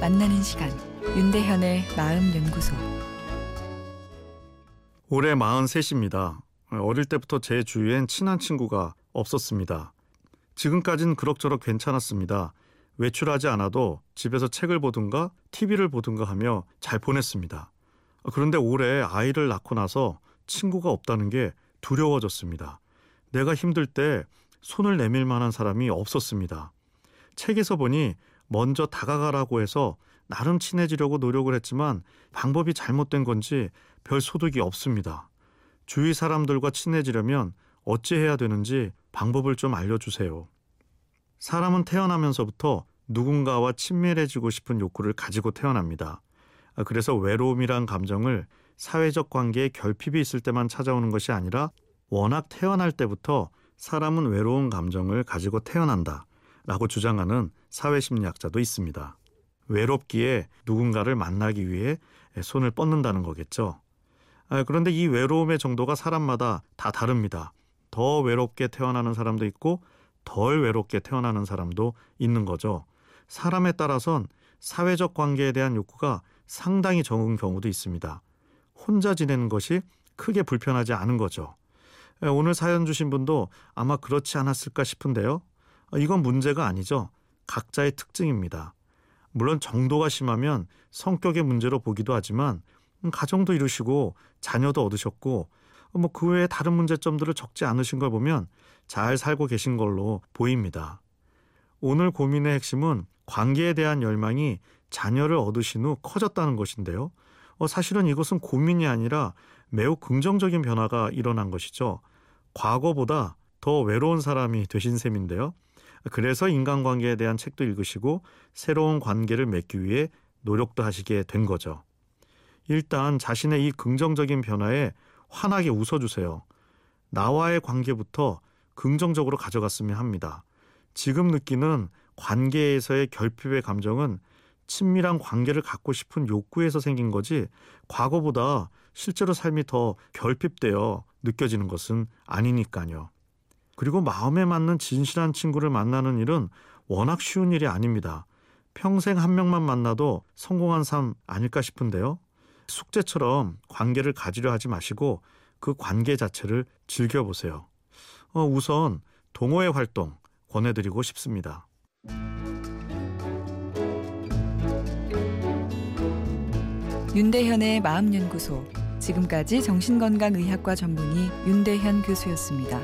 만나는 시간 윤대현의 마음 연구소 올해 43입니다. 어릴 때부터 제 주위엔 친한 친구가 없었습니다. 지금까진 그럭저럭 괜찮았습니다. 외출하지 않아도 집에서 책을 보든가 TV를 보든가 하며 잘 보냈습니다. 그런데 올해 아이를 낳고 나서 친구가 없다는 게 두려워졌습니다. 내가 힘들 때 손을 내밀 만한 사람이 없었습니다. 책에서 보니 먼저 다가가라고 해서 나름 친해지려고 노력을 했지만 방법이 잘못된 건지 별 소득이 없습니다. 주위 사람들과 친해지려면 어찌해야 되는지 방법을 좀 알려주세요. 사람은 태어나면서부터 누군가와 친밀해지고 싶은 욕구를 가지고 태어납니다. 그래서 외로움이란 감정을 사회적 관계에 결핍이 있을 때만 찾아오는 것이 아니라 워낙 태어날 때부터 사람은 외로운 감정을 가지고 태어난다 라고 주장하는 사회심리학자도 있습니다. 외롭기에 누군가를 만나기 위해 손을 뻗는다는 거겠죠. 그런데 이 외로움의 정도가 사람마다 다 다릅니다. 더 외롭게 태어나는 사람도 있고 덜 외롭게 태어나는 사람도 있는 거죠. 사람에 따라선 사회적 관계에 대한 욕구가 상당히 적은 경우도 있습니다. 혼자 지내는 것이 크게 불편하지 않은 거죠. 오늘 사연 주신 분도 아마 그렇지 않았을까 싶은데요. 이건 문제가 아니죠. 각자의 특징입니다. 물론 정도가 심하면 성격의 문제로 보기도 하지만 가정도 이루시고 자녀도 얻으셨고 뭐 그 외에 다른 문제점들을 적지 않으신 걸 보면 잘 살고 계신 걸로 보입니다. 오늘 고민의 핵심은 관계에 대한 열망이 자녀를 얻으신 후 커졌다는 것인데요. 어, 사실은 이것은 고민이 아니라 매우 긍정적인 변화가 일어난 것이죠. 과거보다 더 외로운 사람이 되신 셈인데요. 그래서 인간관계에 대한 책도 읽으시고 새로운 관계를 맺기 위해 노력도 하시게 된 거죠. 일단 자신의 이 긍정적인 변화에 환하게 웃어주세요. 나와의 관계부터 긍정적으로 가져갔으면 합니다. 지금 느끼는 관계에서의 결핍의 감정은 친밀한 관계를 갖고 싶은 욕구에서 생긴 거지 과거보다 실제로 삶이 더 결핍되어 느껴지는 것은 아니니까요. 그리고 마음에 맞는 진실한 친구를 만나는 일은 워낙 쉬운 일이 아닙니다. 평생 한 명만 만나도 성공한 삶 아닐까 싶은데요. 숙제처럼 관계를 가지려 하지 마시고 그 관계 자체를 즐겨보세요. 어, 우선 동호회 활동 권해드리고 싶습니다. 윤대현의 마음연구소 지금까지 정신건강의학과 전문의 윤대현 교수였습니다.